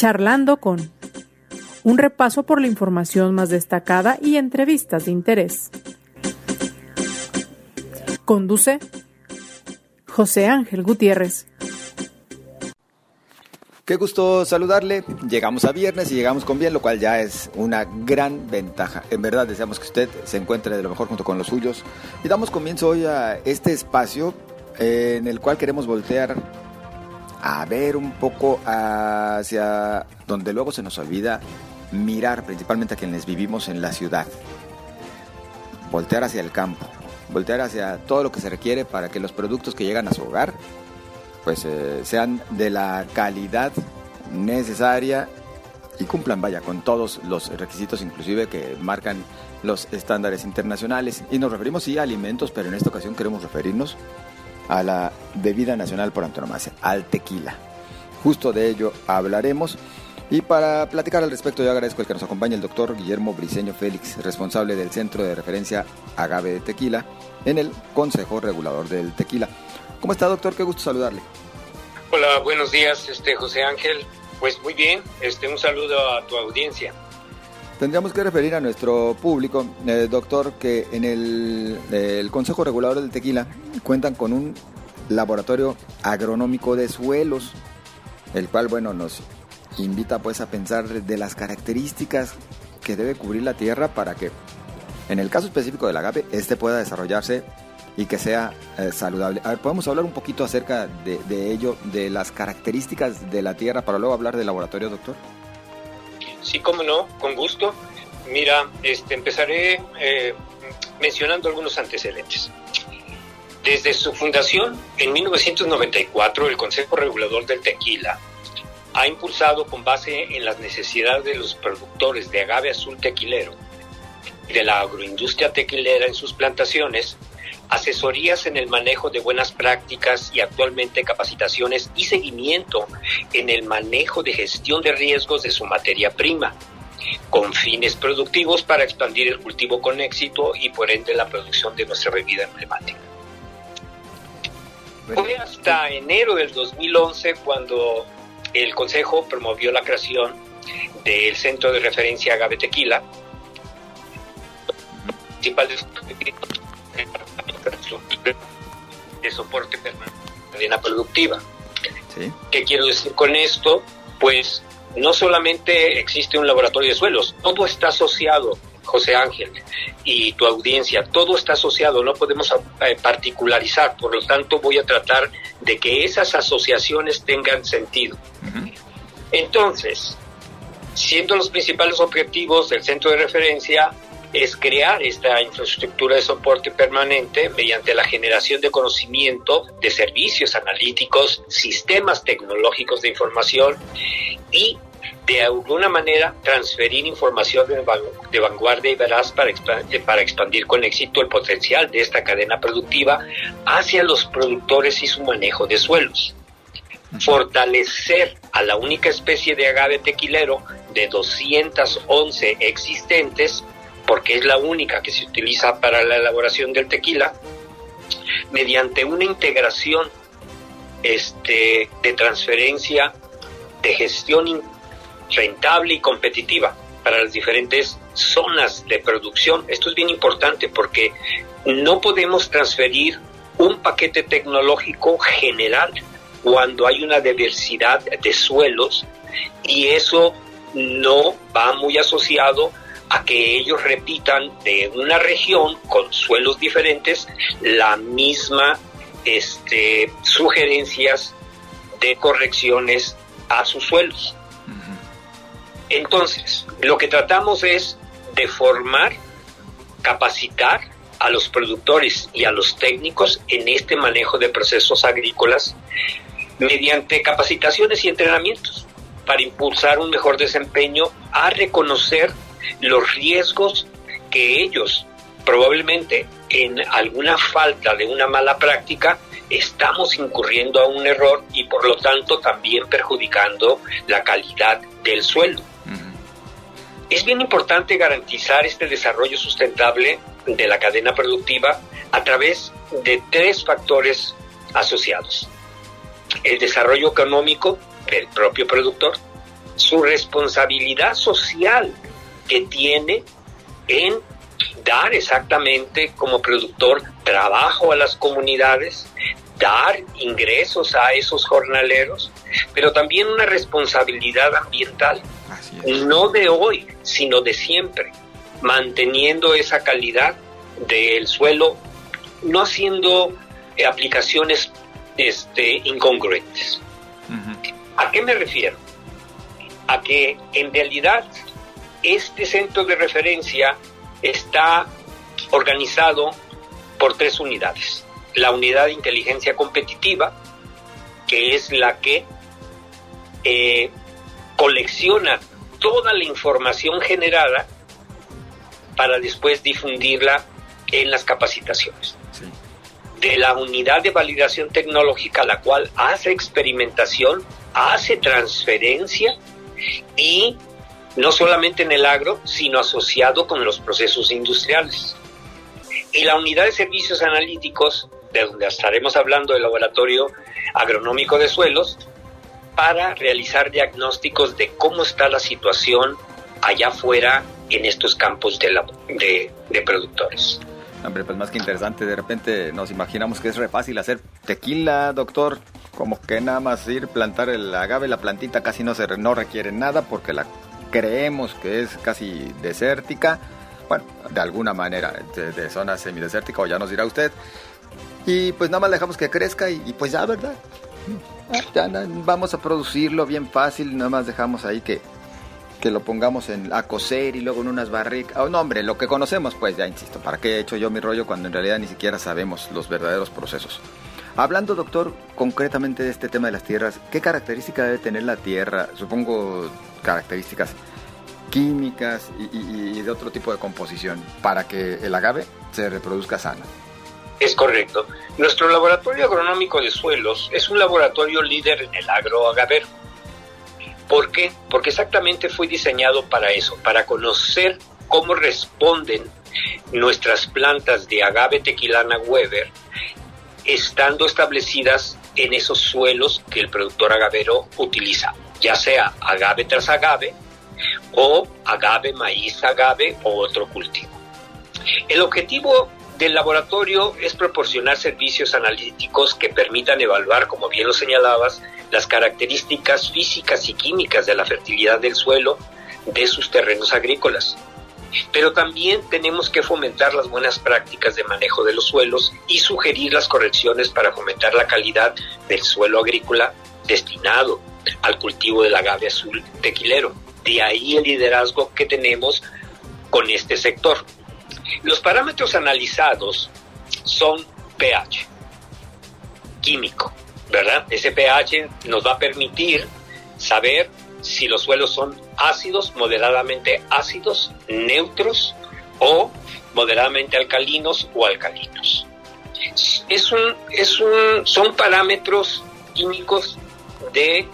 Charlando con un repaso por la información más destacada y entrevistas de interés. Conduce José Ángel Gutiérrez. Qué gusto saludarle. Llegamos a viernes y llegamos con bien, lo cual ya es una gran ventaja. En verdad deseamos que usted se encuentre de lo mejor junto con los suyos. Y damos comienzo hoy a este espacio eh, en el cual queremos voltear a ver un poco hacia donde luego se nos olvida mirar principalmente a quienes vivimos en la ciudad. Voltear hacia el campo, voltear hacia todo lo que se requiere para que los productos que llegan a su hogar pues eh, sean de la calidad necesaria y cumplan, vaya, con todos los requisitos inclusive que marcan los estándares internacionales. Y nos referimos sí a alimentos, pero en esta ocasión queremos referirnos a la bebida nacional por antonomasia, al tequila. Justo de ello hablaremos. Y para platicar al respecto, yo agradezco el que nos acompañe el doctor Guillermo Briceño Félix, responsable del Centro de Referencia Agave de Tequila en el Consejo Regulador del Tequila. ¿Cómo está, doctor? Qué gusto saludarle. Hola, buenos días, este José Ángel. Pues muy bien, este un saludo a tu audiencia. Tendríamos que referir a nuestro público, eh, doctor, que en el, Consejo Regulador del Tequila cuentan con un laboratorio agronómico de suelos, el cual, bueno, nos invita pues a pensar de las características que debe cubrir la tierra para que, en el caso específico del agape, este pueda desarrollarse y que sea eh, saludable. A ver, ¿podemos hablar un poquito acerca de, ello, de las características de la tierra, para luego hablar del laboratorio, doctor? Sí, cómo no, con gusto. Mira, este, empezaré eh, mencionando algunos antecedentes. Desde su fundación en 1994, el Consejo Regulador del Tequila ha impulsado con base en las necesidades de los productores de agave azul tequilero y de la agroindustria tequilera en sus plantaciones asesorías en el manejo de buenas prácticas y actualmente capacitaciones y seguimiento en el manejo de gestión de riesgos de su materia prima, con fines productivos para expandir el cultivo con éxito y por ende la producción de nuestra bebida emblemática. Fue hasta enero del 2011 cuando el Consejo promovió la creación del Centro de Referencia Agave Tequila, principal de de soporte permanente de cadena productiva. ¿Qué quiero decir con esto? Pues no solamente existe un laboratorio de suelos, todo está asociado, José Ángel, y tu audiencia, todo está asociado, no podemos eh, particularizar, por lo tanto voy a tratar de que esas asociaciones tengan sentido. Entonces, siendo los principales objetivos del centro de referencia es crear esta infraestructura de soporte permanente mediante la generación de conocimiento, de servicios analíticos, sistemas tecnológicos de información y de alguna manera transferir información de, vanguardia y veraz para, para expandir con éxito el potencial de esta cadena productiva hacia los productores y su manejo de suelos. Fortalecer a la única especie de agave tequilero de 211 existentes porque es la única que se utiliza para la elaboración del tequila, mediante una integración este, de transferencia de gestión rentable y competitiva para las diferentes zonas de producción. Esto es bien importante porque no podemos transferir un paquete tecnológico general cuando hay una diversidad de suelos y eso no va muy asociado a que ellos repitan de una región con suelos diferentes la misma este, sugerencias de correcciones a sus suelos. Entonces, lo que tratamos es de formar, capacitar a los productores y a los técnicos en este manejo de procesos agrícolas mediante capacitaciones y entrenamientos para impulsar un mejor desempeño, a reconocer los riesgos que ellos probablemente en alguna falta de una mala práctica estamos incurriendo a un error y por lo tanto también perjudicando la calidad del suelo. Es bien importante garantizar este desarrollo sustentable de la cadena productiva a través de tres factores asociados. El desarrollo económico del propio productor, su responsabilidad social que tiene en dar exactamente como productor trabajo a las comunidades, dar ingresos a esos jornaleros, pero también una responsabilidad ambiental, no de hoy, sino de siempre, manteniendo esa calidad del suelo, no haciendo eh, aplicaciones este, incongruentes. ¿A qué me refiero? A que en realidad este centro de referencia está organizado por tres unidades. La unidad de inteligencia competitiva, que es la que eh, colecciona toda la información generada para después difundirla en las capacitaciones. De la unidad de validación tecnológica, la cual hace experimentación, hace transferencia y no solamente en el agro, sino asociado con los procesos industriales. Y la unidad de servicios analíticos, de donde estaremos hablando del laboratorio agronómico de suelos, para realizar diagnósticos de cómo está la situación allá afuera en estos campos de, de, productores. Hombre, pues más que interesante, de repente nos imaginamos que es re fácil hacer tequila, doctor, como que nada más ir plantar el agave, la plantita casi no se no requiere nada porque la creemos que es casi desértica, bueno, de alguna manera, de, zona semidesértica, o ya nos dirá usted. Y pues nada más dejamos que crezca y, pues ya, ¿verdad? Ya vamos a producirlo bien fácil, nada más dejamos ahí que, que lo pongamos en, a cocer y luego en unas barricas. Oh, no, hombre, lo que conocemos, pues ya insisto, ¿para qué he hecho yo mi rollo cuando en realidad ni siquiera sabemos los verdaderos procesos? Hablando, doctor, concretamente de este tema de las tierras, ¿qué característica debe tener la tierra? Supongo características químicas y, de otro tipo de composición para que el agave se reproduzca sano. Es correcto. Nuestro laboratorio agronómico de suelos es un laboratorio líder en el agroagavero. ¿Por qué? Porque exactamente fue diseñado para eso, para conocer cómo responden nuestras plantas de agave tequilana Weber estando establecidas en esos suelos que el productor agavero utiliza, ya sea agave tras agave o agave, maíz, agave o otro cultivo. El objetivo del laboratorio es proporcionar servicios analíticos que permitan evaluar, como bien lo señalabas, las características físicas y químicas de la fertilidad del suelo de sus terrenos agrícolas, pero también tenemos que fomentar las buenas prácticas de manejo de los suelos y sugerir las correcciones para fomentar la calidad del suelo agrícola destinado al cultivo del agave azul tequilero. De ahí el liderazgo que tenemos con este sector. Los parámetros analizados son pH químico, ¿verdad? Ese pH nos va a permitir saber si los suelos son ácidos, moderadamente ácidos, neutros o moderadamente alcalinos o alcalinos. Es un, es un, son parámetros químicos de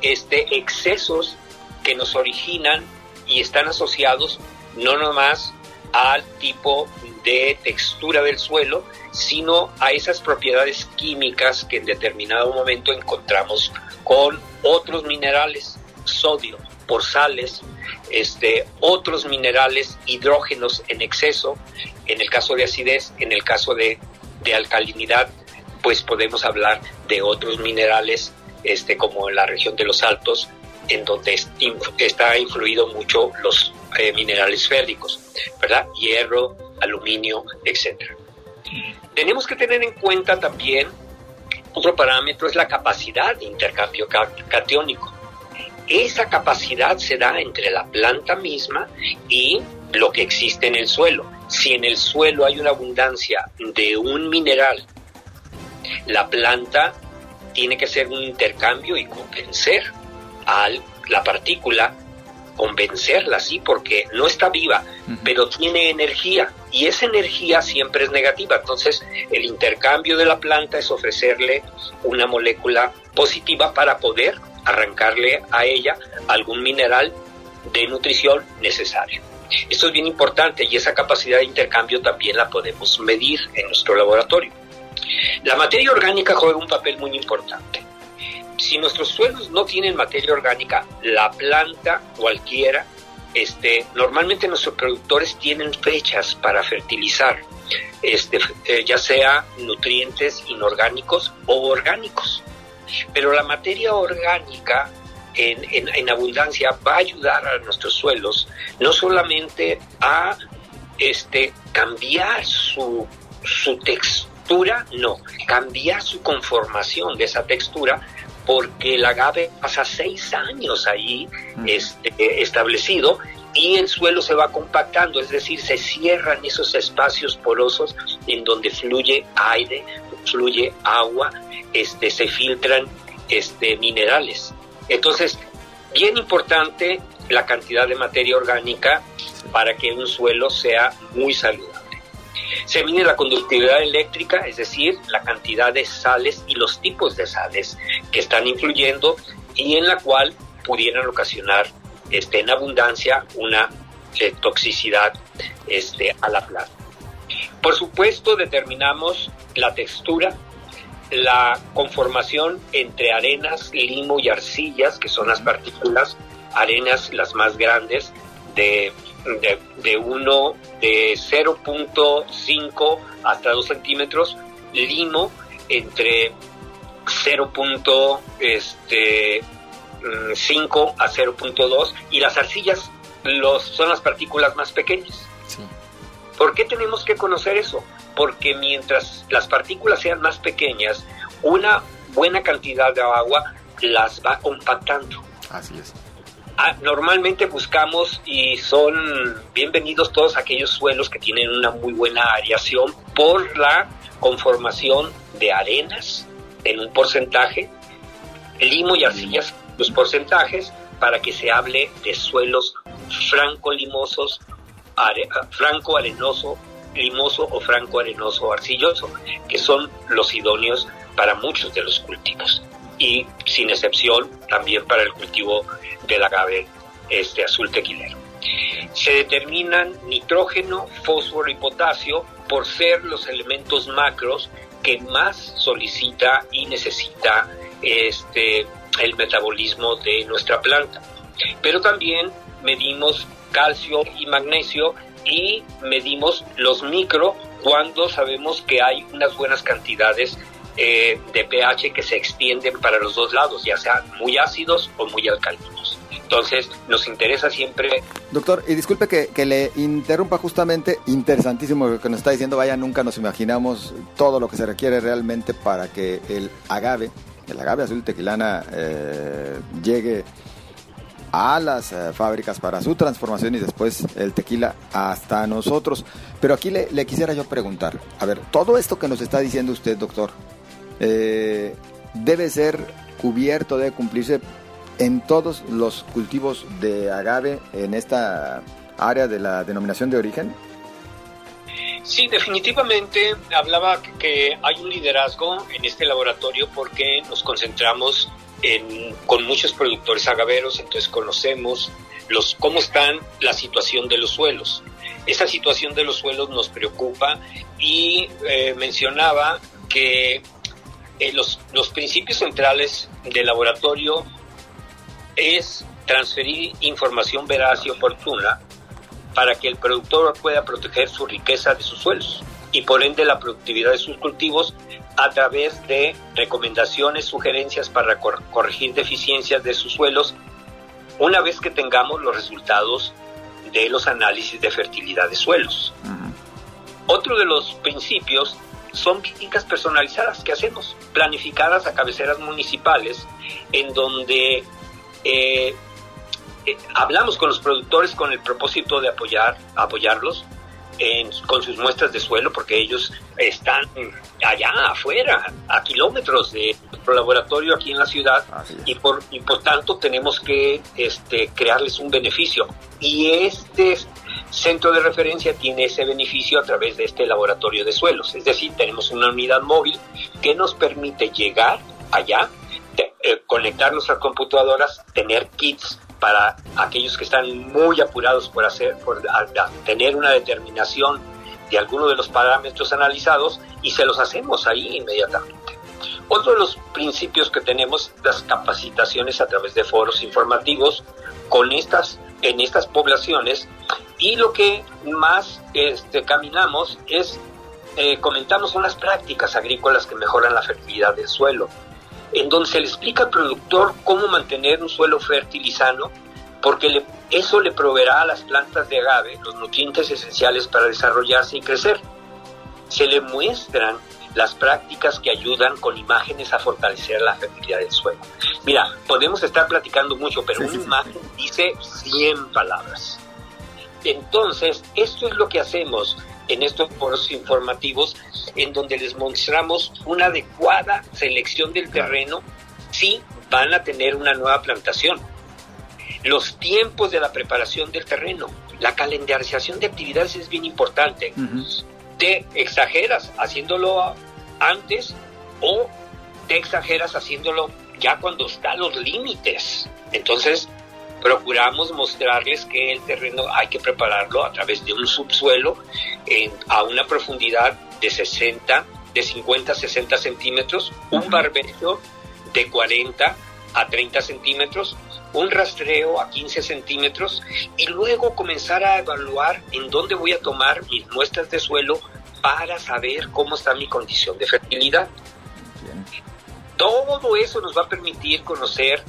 este, excesos que nos originan y están asociados no nomás al tipo de textura del suelo, sino a esas propiedades químicas que en determinado momento encontramos con otros minerales sodio por sales, este, otros minerales, hidrógenos en exceso, en el caso de acidez, en el caso de, alcalinidad, pues podemos hablar de otros minerales, este, como en la región de los altos, en donde está influido mucho los eh, minerales férricos, ¿verdad? Hierro, aluminio, etcétera. Tenemos que tener en cuenta también otro parámetro es la capacidad de intercambio catiónico esa capacidad se da entre la planta misma y lo que existe en el suelo. Si en el suelo hay una abundancia de un mineral, la planta tiene que hacer un intercambio y convencer a la partícula, convencerla, sí, porque no está viva, pero tiene energía y esa energía siempre es negativa. Entonces, el intercambio de la planta es ofrecerle una molécula positiva para poder arrancarle a ella algún mineral de nutrición necesario. Esto es bien importante y esa capacidad de intercambio también la podemos medir en nuestro laboratorio. La materia orgánica juega un papel muy importante. si nuestros suelos no tienen materia orgánica, la planta cualquiera, este, normalmente nuestros productores tienen fechas para fertilizar, este, eh, ya sea nutrientes inorgánicos o orgánicos. Pero la materia orgánica en, en, abundancia va a ayudar a nuestros suelos no solamente a este, cambiar su, su textura, no, cambiar su conformación de esa textura porque el agave pasa seis años ahí este, establecido y el suelo se va compactando, es decir, se cierran esos espacios porosos en donde fluye aire, fluye agua, este, se filtran este, minerales. Entonces, bien importante la cantidad de materia orgánica para que un suelo sea muy saludable. Se mide la conductividad eléctrica, es decir, la cantidad de sales y los tipos de sales que están influyendo y en la cual pudieran ocasionar este, en abundancia una eh, toxicidad este, a la planta. Por supuesto, determinamos la textura, la conformación entre arenas, limo y arcillas, que son las partículas, arenas las más grandes, de de, de uno de 0.5 hasta 2 centímetros, limo entre 0.5 este, mm, a 0.2 y las arcillas los, son las partículas más pequeñas. ¿Por qué tenemos que conocer eso? Porque mientras las partículas sean más pequeñas, una buena cantidad de agua las va compactando. Así es. Ah, normalmente buscamos y son bienvenidos todos aquellos suelos que tienen una muy buena aireación por la conformación de arenas en un porcentaje, limo y arcillas los porcentajes para que se hable de suelos franco-limosos, franco-arenoso, limoso o franco-arenoso arcilloso, que son los idóneos para muchos de los cultivos y sin excepción también para el cultivo del agave este azul tequilero. Se determinan nitrógeno, fósforo y potasio por ser los elementos macros que más solicita y necesita este, el metabolismo de nuestra planta. Pero también medimos calcio y magnesio y medimos los micro cuando sabemos que hay unas buenas cantidades eh, de pH que se extienden para los dos lados, ya sean muy ácidos o muy alcalinos. Entonces, nos interesa siempre... Doctor, y disculpe que, le interrumpa justamente, interesantísimo lo que nos está diciendo, vaya, nunca nos imaginamos todo lo que se requiere realmente para que el agave, el agave azul tequilana, eh, llegue a las eh, fábricas para su transformación y después el tequila hasta nosotros. Pero aquí le, quisiera yo preguntar, a ver, todo esto que nos está diciendo usted, doctor, eh, debe ser cubierto, debe cumplirse en todos los cultivos de agave en esta área de la denominación de origen? Sí, definitivamente hablaba que hay un liderazgo en este laboratorio porque nos concentramos en, con muchos productores agaveros, entonces conocemos los, cómo están la situación de los suelos. Esa situación de los suelos nos preocupa y eh, mencionaba que eh, los, los principios centrales del laboratorio es transferir información veraz y oportuna para que el productor pueda proteger su riqueza de sus suelos y por ende la productividad de sus cultivos a través de recomendaciones, sugerencias para corregir deficiencias de sus suelos una vez que tengamos los resultados de los análisis de fertilidad de suelos. Otro de los principios son clínicas personalizadas que hacemos, planificadas a cabeceras municipales, en donde eh, eh, hablamos con los productores con el propósito de apoyar, apoyarlos con sus muestras de suelo, porque ellos están allá afuera, a kilómetros de nuestro laboratorio aquí en la ciudad, y por, y por tanto tenemos que este, crearles un beneficio. Y este centro de referencia tiene ese beneficio a través de este laboratorio de suelos. Es decir, tenemos una unidad móvil que nos permite llegar allá, eh, conectar nuestras computadoras, tener kits para aquellos que están muy apurados por hacer, por tener una determinación de alguno de los parámetros analizados y se los hacemos ahí inmediatamente. Otro de los principios que tenemos, las capacitaciones a través de foros informativos con estas, en estas poblaciones y lo que más este, caminamos es, eh, comentamos unas prácticas agrícolas que mejoran la fertilidad del suelo, en donde se le explica al productor cómo mantener un suelo fértil y sano, porque eso le proveerá a las plantas de agave los nutrientes esenciales para desarrollarse y crecer. Se le muestran las prácticas que ayudan con imágenes a fortalecer la fertilidad del suelo. Mira, podemos estar platicando mucho, pero una imagen dice 100 palabras. Entonces, esto es lo que hacemos en estos foros informativos, en donde les mostramos una adecuada selección del terreno si van a tener una nueva plantación. Los tiempos de la preparación del terreno, la calendarización de actividades es bien importante te exageras haciéndolo antes o te exageras haciéndolo ya cuando está los límites. Entonces, procuramos mostrarles que el terreno hay que prepararlo a través de un subsuelo a una profundidad de 60, de 50 a 60 centímetros, un barbecho de 40 a 30 centímetros, un rastreo a 15 centímetros y luego comenzar a evaluar en dónde voy a tomar mis muestras de suelo para saber cómo está mi condición de fertilidad. Todo eso nos va a permitir conocer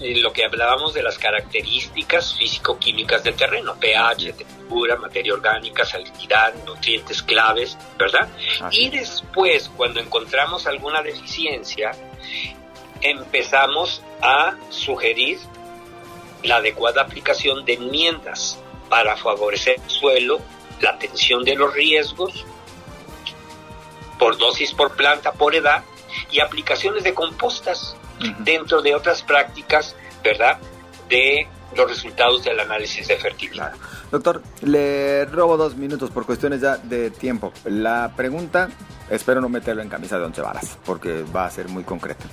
eh, lo que hablábamos de las características físico-químicas del terreno, pH, temperatura, materia orgánica, salinidad, nutrientes claves, ¿verdad? Y después, cuando encontramos alguna deficiencia, empezamos a sugerir la adecuada aplicación de enmiendas para favorecer el suelo, la atención de los riesgos por dosis por planta, por edad y aplicaciones de compostas dentro de otras prácticas, ¿verdad? De los resultados del análisis de fertilidad. Doctor, le robo dos minutos por cuestiones ya de tiempo. La pregunta, espero no meterlo en camisa de once varas, porque va a ser muy concreta.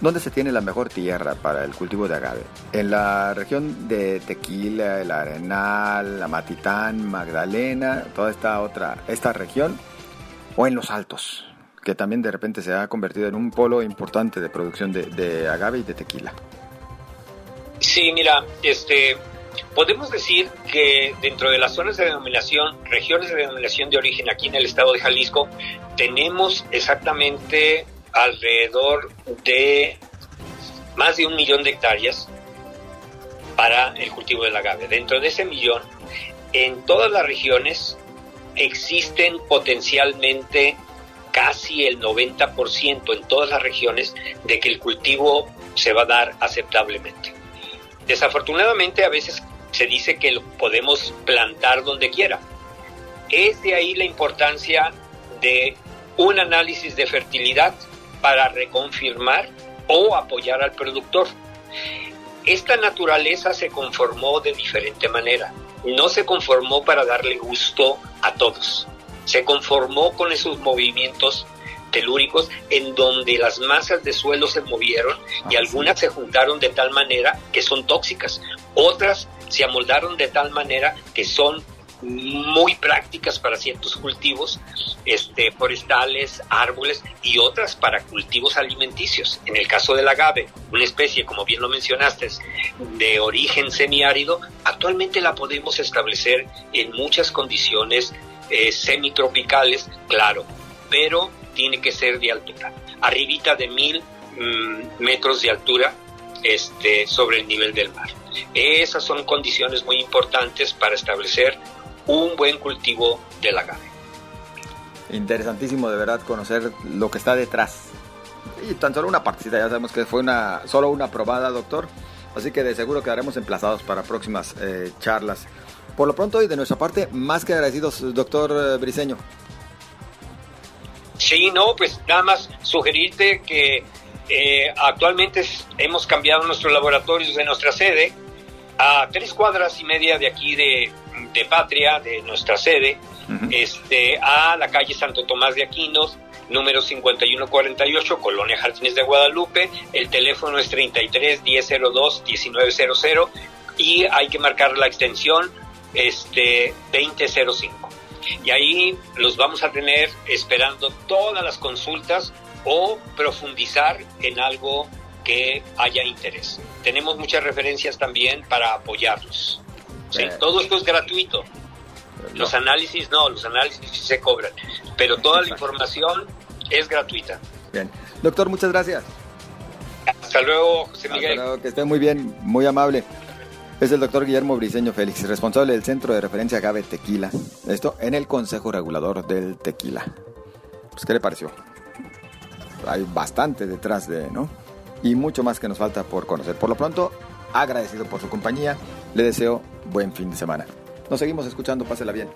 ¿Dónde se tiene la mejor tierra para el cultivo de agave? ¿En la región de Tequila, el Arenal, la Matitán, Magdalena, toda esta otra, esta región? ¿O en los Altos, que también de repente se ha convertido en un polo importante de producción de, agave y de tequila? Sí, mira, este, podemos decir que dentro de las zonas de denominación, regiones de denominación de origen aquí en el estado de Jalisco, tenemos exactamente alrededor de más de un millón de hectáreas para el cultivo del agave. Dentro de ese millón, en todas las regiones existen potencialmente casi el 90% en todas las regiones de que el cultivo se va a dar aceptablemente. Desafortunadamente a veces se dice que podemos plantar donde quiera. Es de ahí la importancia de un análisis de fertilidad para reconfirmar o apoyar al productor. Esta naturaleza se conformó de diferente manera. No se conformó para darle gusto a todos. Se conformó con esos movimientos telúricos en donde las masas de suelo se movieron y algunas se juntaron de tal manera que son tóxicas. Otras se amoldaron de tal manera que son muy prácticas para ciertos cultivos este, forestales, árboles y otras para cultivos alimenticios. En el caso del agave, una especie, como bien lo mencionaste, de origen semiárido, actualmente la podemos establecer en muchas condiciones eh, semitropicales, claro, pero tiene que ser de altura, arribita de mil mm, metros de altura este, sobre el nivel del mar. Esas son condiciones muy importantes para establecer un buen cultivo del agave. Interesantísimo de verdad conocer lo que está detrás. Y tan solo una partecita, ya sabemos que fue una solo una probada, doctor. Así que de seguro quedaremos emplazados para próximas eh, charlas. Por lo pronto y de nuestra parte, más que agradecidos, doctor eh, Briseño. Sí, no, pues nada más sugerirte que eh, actualmente hemos cambiado nuestros laboratorios de nuestra sede a tres cuadras y media de aquí de, de Patria, de nuestra sede, este, a la calle Santo Tomás de Aquinos, número 5148, Colonia Jardines de Guadalupe. El teléfono es 33 1002 1900 y hay que marcar la extensión este 2005. Y ahí los vamos a tener esperando todas las consultas o profundizar en algo que haya interés. Tenemos muchas referencias también para apoyarlos. Todo esto es gratuito. Los análisis no, los análisis sí se cobran, pero toda la información es gratuita. Bien. Doctor, muchas gracias. Hasta luego, José Miguel. que esté muy bien, muy amable. Es el doctor Guillermo Briceño Félix, responsable del Centro de Referencia Agave Tequila. Esto en el Consejo Regulador del Tequila. Pues, ¿qué le pareció? Hay bastante detrás de, ¿no? Y mucho más que nos falta por conocer. Por lo pronto, agradecido por su compañía. Le deseo buen fin de semana. Nos seguimos escuchando. Pásela bien.